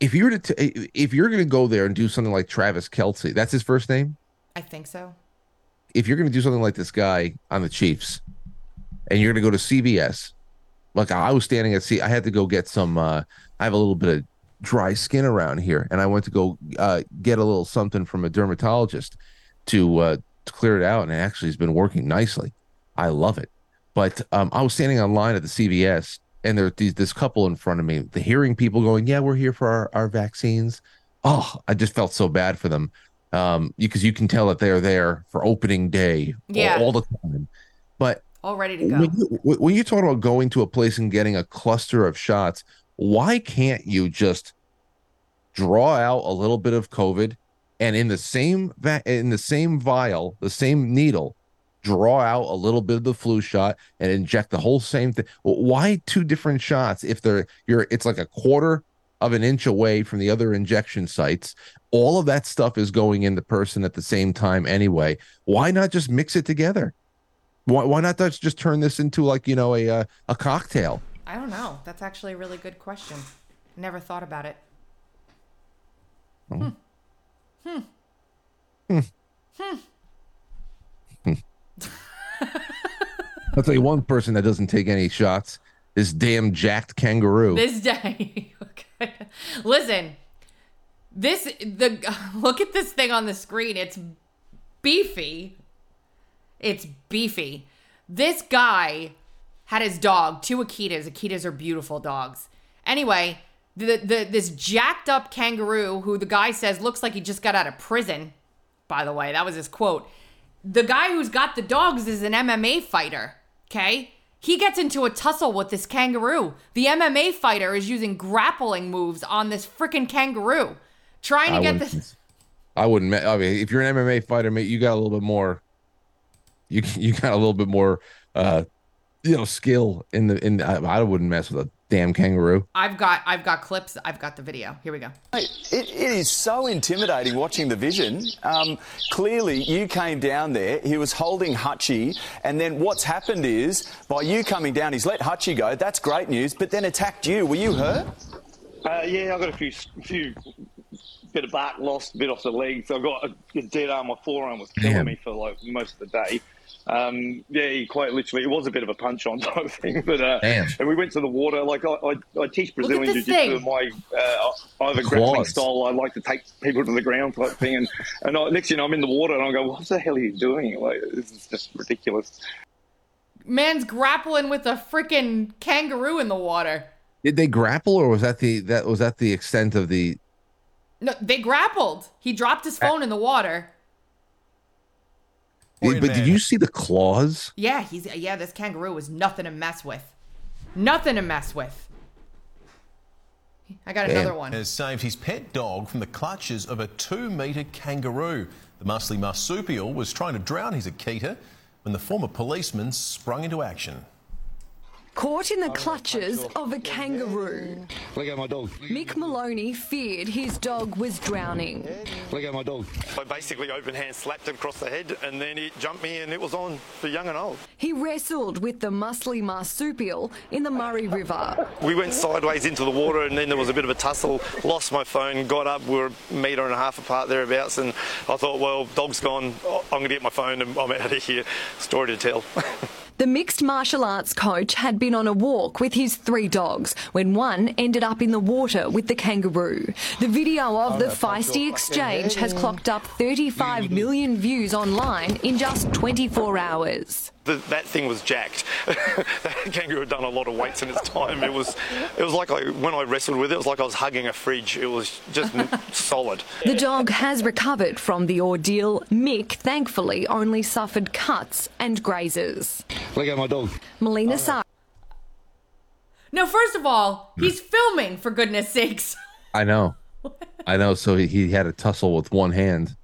B: if you were to t- if you're going to go there and do something like Travis Kelce, that's his first name.
A: I think so.
B: If you're going to do something like this guy on the Chiefs, and you're going to go to CVS, like I was standing at C, I had to go get some. uh I have a little bit of dry skin around here, and I went to go uh, get a little something from a dermatologist to uh, to clear it out, and it actually has been working nicely. I love it. But um, I was standing online at the CVS, and there's these this couple in front of me, the hearing people going, "Yeah, we're here for our, our vaccines." Oh, I just felt so bad for them, um, because you can tell that they're there for opening day all- all, the time. But
A: All ready to go.
B: when you, when you talk about going to a place and getting a cluster of shots, why can't you just draw out a little bit of COVID and in the same va- in the same vial, the same needle, draw out a little bit of the flu shot and inject the whole same thing? Why two different shots if they're you're it's like a quarter of an inch away from the other injection sites. All of that stuff is going in the person at the same time anyway. Why not just mix it together? Why, why not just just turn this into like you know a uh, a cocktail?
A: I don't know. That's actually a really good question. Never thought about it. Hmm. Hmm.
B: Hmm.
A: Hmm.
B: I'll tell you one person that doesn't take any shots. This damn jacked kangaroo.
A: This day. okay. Listen, this the look at this thing on the screen. It's beefy. It's beefy. This guy had his dog, two Akitas. Akitas are beautiful dogs. Anyway, the, the this jacked up kangaroo who the guy says looks like he just got out of prison. By the way, that was his quote. The guy who's got the dogs is an MMA fighter. Okay? He gets into a tussle with this kangaroo. The MMA fighter is using grappling moves on this freaking kangaroo, trying to
B: I
A: get this.
B: I wouldn't. I mean, if you're an MMA fighter, mate, you got a little bit more. You you got a little bit more, uh, you know, skill in the in. I, I wouldn't mess with a damn kangaroo.
A: I've got I've got clips. I've got the video. Here we go.
M: It, it is so intimidating watching the vision. Um, clearly, you came down there, he was holding Hutchie, and then what's happened is, by you coming down, he's let Hutchie go. That's great news, but then attacked you. Were you hurt?
N: Uh, yeah, I got a few, few bit of bark lost, a bit off the legs. I got a, a dead arm. My forearm was killing
B: Damn.
N: me for like most of the day. Um, yeah, he quite literally, it was a bit of a punch on type thing. But uh,
B: Damn.
N: and we went to the water. Like I, I, I teach Brazilian jiu-jitsu. My uh, I have a grappling style. I like to take people to the ground type thing. And and I, next, you know, I'm in the water and I go, "What the hell are you doing? Like this is just ridiculous."
A: Man's grappling with a freaking kangaroo in the water.
B: Did they grapple, or was that the that was that the extent of the?
A: No, they grappled. He dropped his phone in the water.
B: But did you see the claws?
A: Yeah, he's yeah. This kangaroo was nothing to mess with. Nothing to mess with. I got another one.
O: Has saved his pet dog from the clutches of a two metre kangaroo. The muscly marsupial was trying to drown his Akita when the former policeman sprung into action.
P: Caught in the clutches of a kangaroo.
Q: Look at my dog.
P: Mick Maloney feared his dog was drowning.
Q: Look at my dog.
R: I basically open hand slapped him across the head and then it jumped me and it was on for young and old.
P: He wrestled with the muscly marsupial in the Murray River.
R: We went sideways into the water and then there was a bit of a tussle. Lost my phone, got up, we were a metre and a half apart thereabouts and I thought, well, dog's gone, I'm going to get my phone and I'm out of here. Story to tell.
P: The mixed martial arts coach had been on a walk with his three dogs when one ended up in the water with the kangaroo. The video of the feisty exchange has clocked up 35 million views online in just 24 hours.
R: The, that thing was jacked. that kangaroo had done a lot of weights in its time. It was, it was like I, when I wrestled with it, it was like I was hugging a fridge. It was just solid.
P: The dog has recovered from the ordeal. Mick, thankfully, only suffered cuts and grazes.
N: Look at my dog.
P: Melina Sar.
A: No, first of all, he's filming for goodness sakes.
B: I know. I know. So he, he had a tussle with one hand.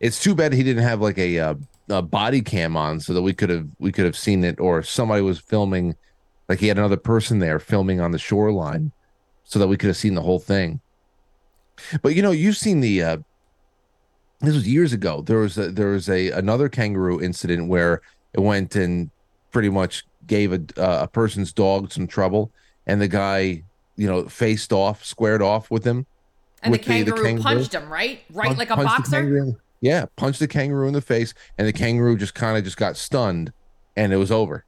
B: It's too bad he didn't have like a, uh, a body cam on so that we could have we could have seen it, or somebody was filming, like he had another person there filming on the shoreline, so that we could have seen the whole thing. But you know, you've seen the. Uh, this was years ago. There was a, there was a another kangaroo incident where it went and pretty much gave a uh, a person's dog some trouble, and the guy, you know, faced off, squared off with him.
A: And the
B: with
A: kangaroo, punched him, right? Right,
B: Punch-
A: like a boxer.
B: Kangaroo. Yeah, punched the kangaroo in the face, and the kangaroo just kind of just got stunned, and it was over.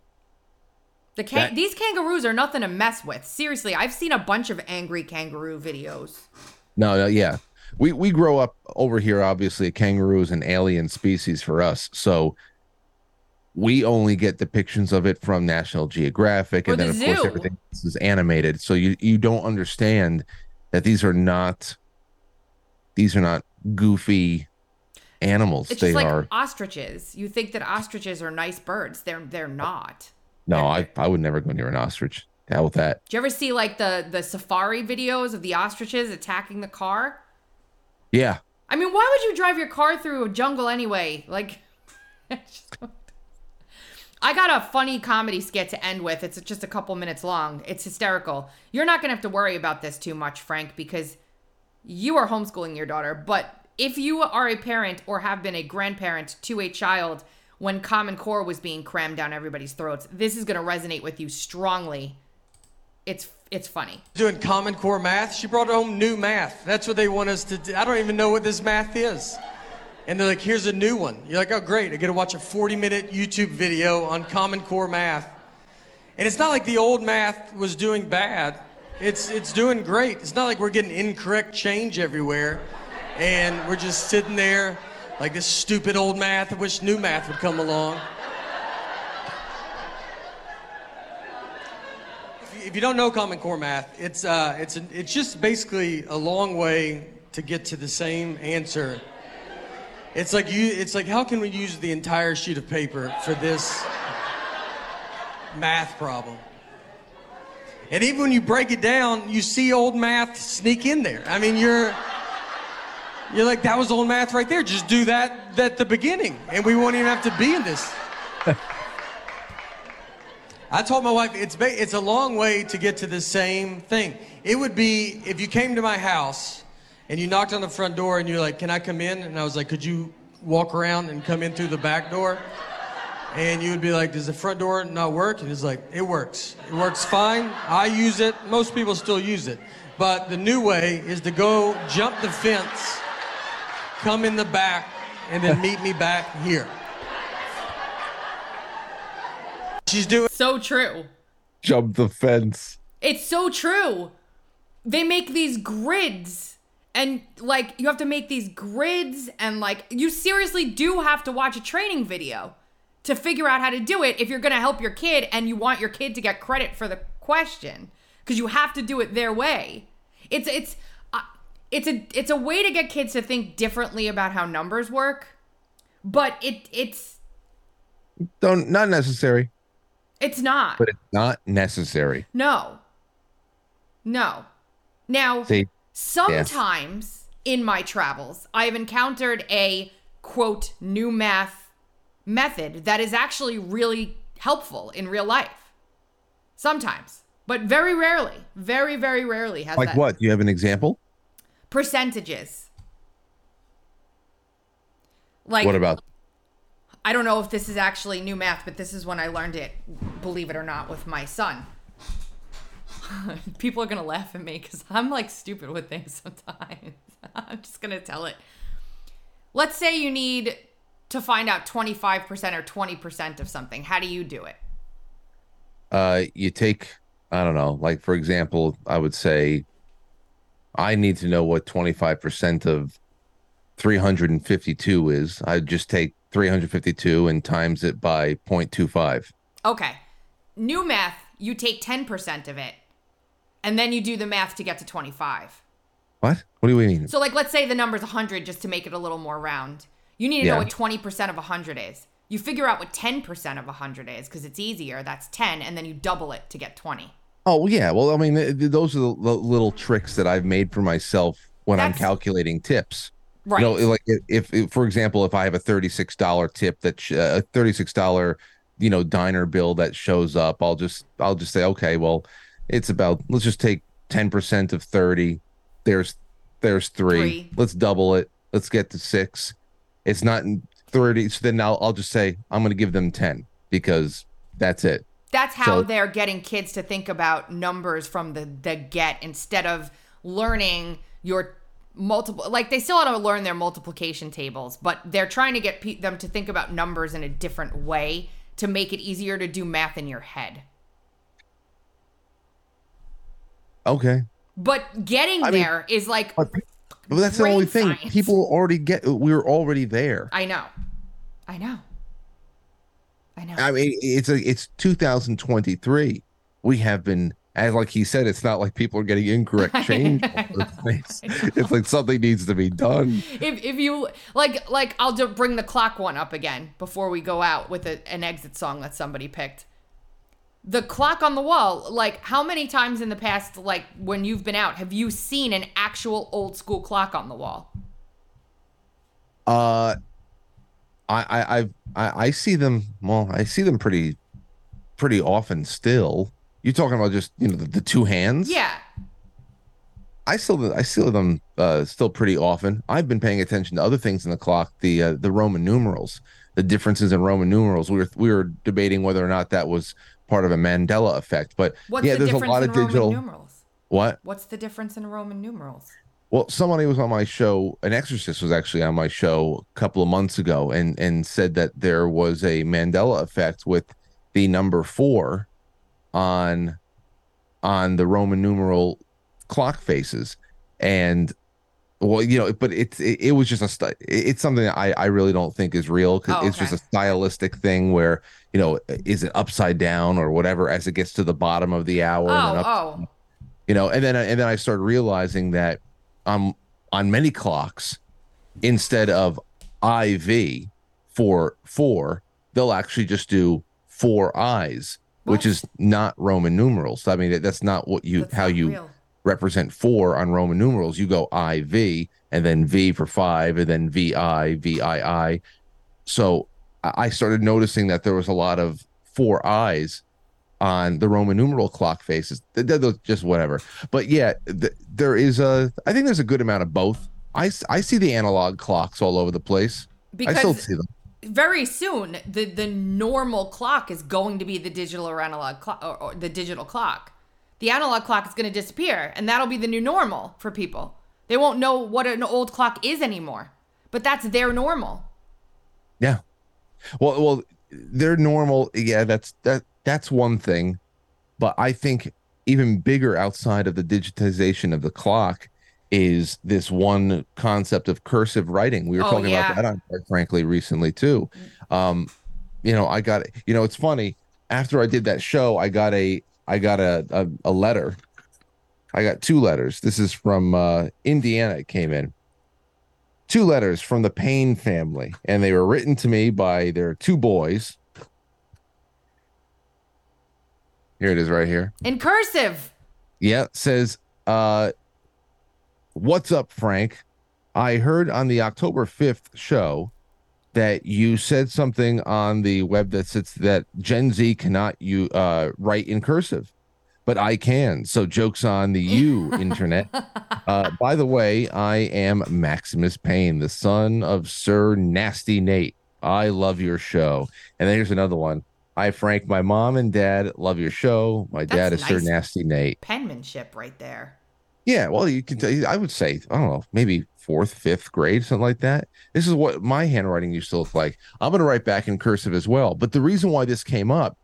A: The can-
B: That-
A: these kangaroos are nothing to mess with. Seriously, I've seen a bunch of angry kangaroo videos.
B: No, no, yeah. We we grow up over here. Obviously, a kangaroo is an alien species for us, so we only get depictions of it from National Geographic,
A: Or
B: and then
A: the
B: of course everything else is animated. So you you don't understand that these are not these are not goofy animals.
A: It's
B: they
A: like
B: are
A: ostriches. You think that ostriches are nice birds. They're they're not.
B: no. I I would never go near an ostrich. Hell with that.
A: Do you ever see like the the safari videos of the ostriches attacking the car?
B: Yeah,
A: I mean, why would you drive your car through a jungle anyway? Like, I got a funny comedy skit to end with. It's just a couple minutes long. It's hysterical. You're not going to have to worry about this too much, Frank, because you are homeschooling your daughter. But if you are a parent or have been a grandparent to a child when Common Core was being crammed down everybody's throats, this is going to resonate with you strongly. It's it's funny.
Q: doing Common Core math. She brought home new math. That's what they want us to do. I don't even know what this math is. And they're like, here's a new one. You're like, oh, great. I get to watch a 40 minute YouTube video on Common Core math. And it's not like the old math was doing bad, it's, it's doing great. It's not like we're getting incorrect change everywhere. And we're just sitting there like this stupid old math. I wish new math would come along. if you don't know Common Core math, it's uh, it's it's just basically a long way to get to the same answer. It's like you. It's like how can we use the entire sheet of paper for this math problem? And even when you break it down, you see old math sneak in there. I mean, you're you're like that was old math right there. Just do that at the beginning, and we won't even have to be in this. I told my wife it's ba- it's a long way to get to the same thing. It would be if you came to my house and you knocked on the front door and you're like, "Can I come in?" And I was like, "Could you walk around and come in through the back door?" And you would be like, "Does the front door not work?" And it's like, "It works. It works fine. I use it. Most people still use it. But the new way is to go jump the fence, come in the back, and then meet me back here." She's doing
A: so true.
B: jump the fence.
A: It's so true. They make these grids and like you have to make these grids and like you seriously do have to watch a training video to figure out how to do it if you're going to help your kid and you want your kid to get credit for the question because you have to do it their way. It's it's it's a it's a way to get kids to think differently about how numbers work. But it it's
B: Don't not necessary,
A: it's not.
B: but it's not necessary.
A: No. No. Now,
B: See?
A: sometimes in my travels, I have encountered a quote new math method that is actually really helpful in real life. Sometimes, but very rarely, very very rarely has
B: Like
A: that
B: what? Do you have an example?
A: Percentages. Like
B: what about?
A: I don't know if this is actually new math, but this is when I learned it, believe it or not, with my son. People are going to laugh at me because I'm like stupid with things sometimes. I'm just going to tell it. Let's say you need to find out 25% or 20% of something? How do you do it?
B: uh you take i don't know like for example i would say i need to know what 25% of 352 is i just take 352 and times it by 0.25
A: Okay. New math, you take 10% of it, and then you do the math to get to 25.
B: what what do we mean
A: So, like, let's say the number number's 100 just to make it a little more round. You need to
B: Yeah.
A: know what 20% of 100 is. You figure out what 10% of 100 is because it's easier. That's 10, and then you double it to get 20.
B: Oh yeah. Well i mean th- th- those are the, the little tricks that i've made for myself when i'm calculating tips.
A: Right.
B: you know like if, if, for example if i have a $36 tip that sh- uh, a $36 you know diner bill that shows up i'll just i'll just say okay well it's about let's just take 10% of 30 there's there's three.
A: Three.
B: let's double it. Let's get to six. It's not in 30 so then I'll, I'll just say i'm going to give them 10 because that's it
A: That's how
B: So-
A: they're getting kids to think about numbers from the, the get instead of learning your multiple like they still ought to learn their multiplication tables but they're trying to get pe- them to think about numbers in a different way to make it easier to do math in your head.
B: Okay.
A: But getting
B: I mean,
A: there is like
B: but that's the only thing.
A: science.
B: people already get we're already there.
A: I know. I know i know
B: I mean, it's a it's 2023. We have been, as like he said, it's not like people are getting incorrect change. all over the place. It's like something needs to be done.
A: if if you like like I'll just bring the clock one up again before we go out with a, an exit song that somebody picked. The clock on the wall, like how many times in the past, like when you've been out, have you seen an actual old school clock on the wall?
B: Uh, I I I I see them. Well, I see them pretty pretty often still. You're talking about just you know the, the two hands?
A: Yeah.
B: I still I see them uh, still pretty often. I've been paying attention to other things in the clock, the uh, the Roman numerals, the differences in Roman numerals. We were we were debating whether or not that was part of a Mandela effect, but
A: What's
B: yeah,
A: the
B: there's a lot of digital.
A: Numerals?
B: What?
A: What's the difference in Roman numerals?
B: Well, somebody was on my show. An exorcist was actually on my show a couple of months ago, and and said that there was a Mandela effect with the number four on on the Roman numeral clock faces, and well, you know, but it's it, it was just a st- it's something that I I really don't think is real because
A: Oh,
B: it's just a stylistic thing where you know is it upside down or whatever as it gets to the bottom of the hour. and
A: Oh,
B: up-
A: oh.
B: you know and then and then i started realizing that um on many clocks instead of iv for four they'll actually just do four eyes which is not roman numerals. I mean that's not what you how you
A: real.
B: represent four on roman numerals. You go iv and then v for five and then vi vii so I I started noticing that there was a lot of four eyes on the Roman numeral clock faces. Just whatever. But yeah, th- there is a. I think there's a good amount of both. I I see the analog clocks all over the place. I still
A: Because-
B: see them.
A: Very soon, the the normal clock is going to be the digital or analog clock, or, or the digital clock. The analog clock is going to disappear, and that'll be the new normal for people. They won't know what an old clock is anymore, but that's their normal.
B: Yeah. Well, well, they're normal. Yeah, that's that. That's one thing, but I think even bigger outside of the digitization of the clock is this one concept of cursive writing. We were
A: Oh,
B: talking
A: yeah.
B: about that on Quite Frankly recently too. Um, you know, I got you know, it's funny. After I did that show, I got a I got a a, a letter. I got two letters. This is from uh, Indiana. It came in two letters from the Payne family, and they were written to me by their two boys. Here it is, right here.
A: In cursive.
B: Yeah, says, uh, "What's up, Frank? I heard on the October fifth show that you said something on the web that says that Gen Z cannot you uh, write in cursive, but I can. So jokes on the you internet. Uh, by the way, I am Maximus Payne, the son of Sir Nasty Nate. I love your show. And then here's another one. Hi, Frank. My mom and dad love your show. My dad
A: That's
B: is Sir. Nasty Nate.
A: Penmanship right there.
B: Yeah, well, you can. Tell, I would say I don't know, maybe fourth, fifth grade, something like that. This is what my handwriting used to look like. I'm going to write back in cursive as well. But the reason why this came up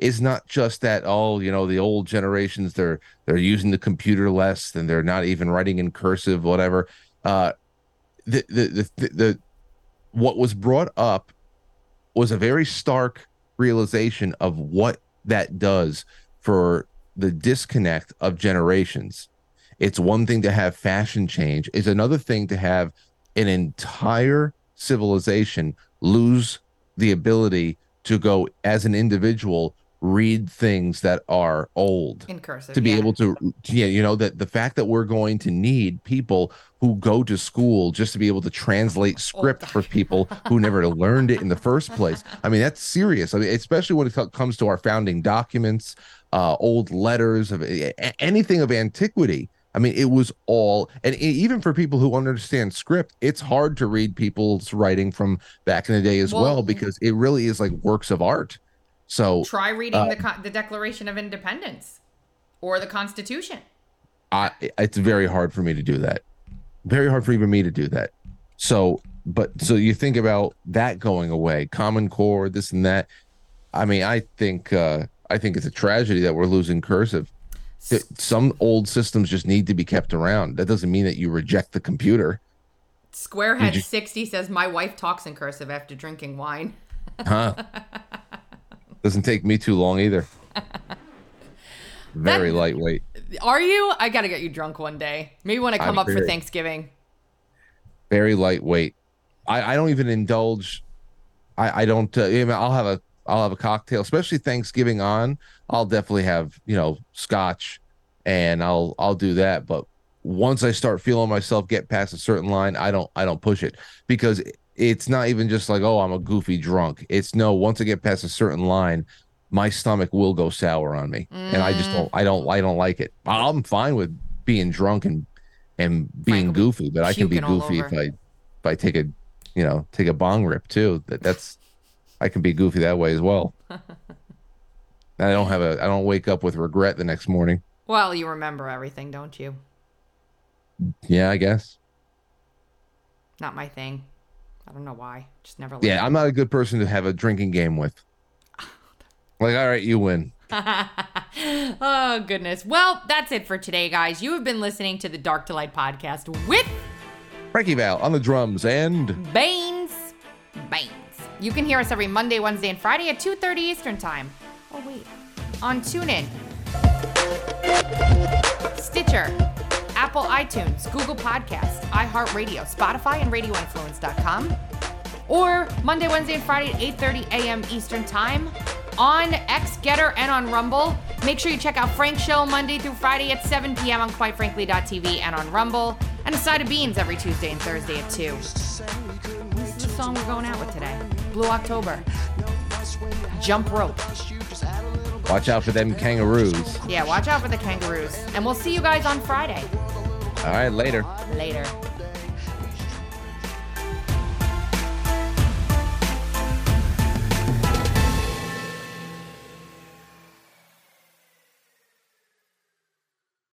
B: is not just that oh you know the old generations they're they're using the computer less and they're not even writing in cursive whatever uh the the the, the, the what was brought up was a very stark realization of what that does for the disconnect of generations. It's one thing to have fashion change. It's another thing to have an entire civilization lose the ability to go as an individual read things that are old
A: In cursive,
B: to be
A: yeah.
B: able to yeah you know that the fact that we're going to need people who go to school just to be able to translate script for people who never learned it in the first place i mean that's serious i mean especially when it comes to our founding documents uh old letters of anything of antiquity I mean, it was all, and even for people who understand script, it's hard to read people's writing from back in the day as well,
A: Well-
B: because it really is like works of art. So
A: Try reading
B: uh,
A: the the Declaration of Independence or the Constitution.
B: I, it's very hard for me to do that. Very hard for even me to do that. So, but so you think about that going away, Common Core, this and that. I mean, I think uh, I think it's a tragedy that we're losing cursive. Some old systems just need to be kept around. That doesn't mean that you reject the computer,
A: Squarehead
B: you-
A: 60 says, My wife talks in cursive after drinking wine.
B: huh? doesn't take me too long either. Very lightweight.
A: Are you? I got to get you drunk one day. Maybe when I come
B: I'm
A: up for Thanksgiving.
B: very lightweight. I, I don't even indulge. I, I don't. Uh, even- I'll have a I'll have a cocktail, especially Thanksgiving on. I'll definitely have you know scotch, and I'll I'll do that. But once I start feeling myself get past a certain line, I don't I don't push it because it's not even just like oh I'm a goofy drunk. It's no once I get past a certain line, my stomach will go sour on me, and I just don't I don't I don't like it. I'm fine with being drunk and and being goofy, but I can be goofy if. I if I take a you know take a bong rip too. That that's I can be goofy that way as well. I don't have a I don't wake up with regret the next morning.
A: Well, you remember everything, don't you?
B: Yeah, I guess.
A: Not my thing. I don't know why. Just never.
B: Yeah, I'm not a good person to have a drinking game with. Like, all right, you win.
A: oh, goodness. Well, that's it for today, guys. You have been listening to the Dark to Light podcast with
B: Frankie Val on the drums and
A: Beanz. Beanz. You can hear us every Monday, Wednesday, and Friday at 2.30 Eastern Time. Oh, wait. On TuneIn, Stitcher, Apple iTunes, Google Podcasts, iHeartRadio, Spotify, and RadioInfluence.com. Or Monday, Wednesday, and Friday at 8.30 a.m. Eastern Time on X, Gettr, and on Rumble. Make sure you check out Frank's show Monday through Friday at 7 p.m. on QuiteFrankly.tv and on Rumble. And A Side of Beans every Tuesday and Thursday at 2. This is the song we're going out with today. Blue October. Jump Rope.
B: watch out for them kangaroos.
A: Yeah, watch out for the kangaroos. And we'll see you guys on Friday.
B: All right, later.
A: Later.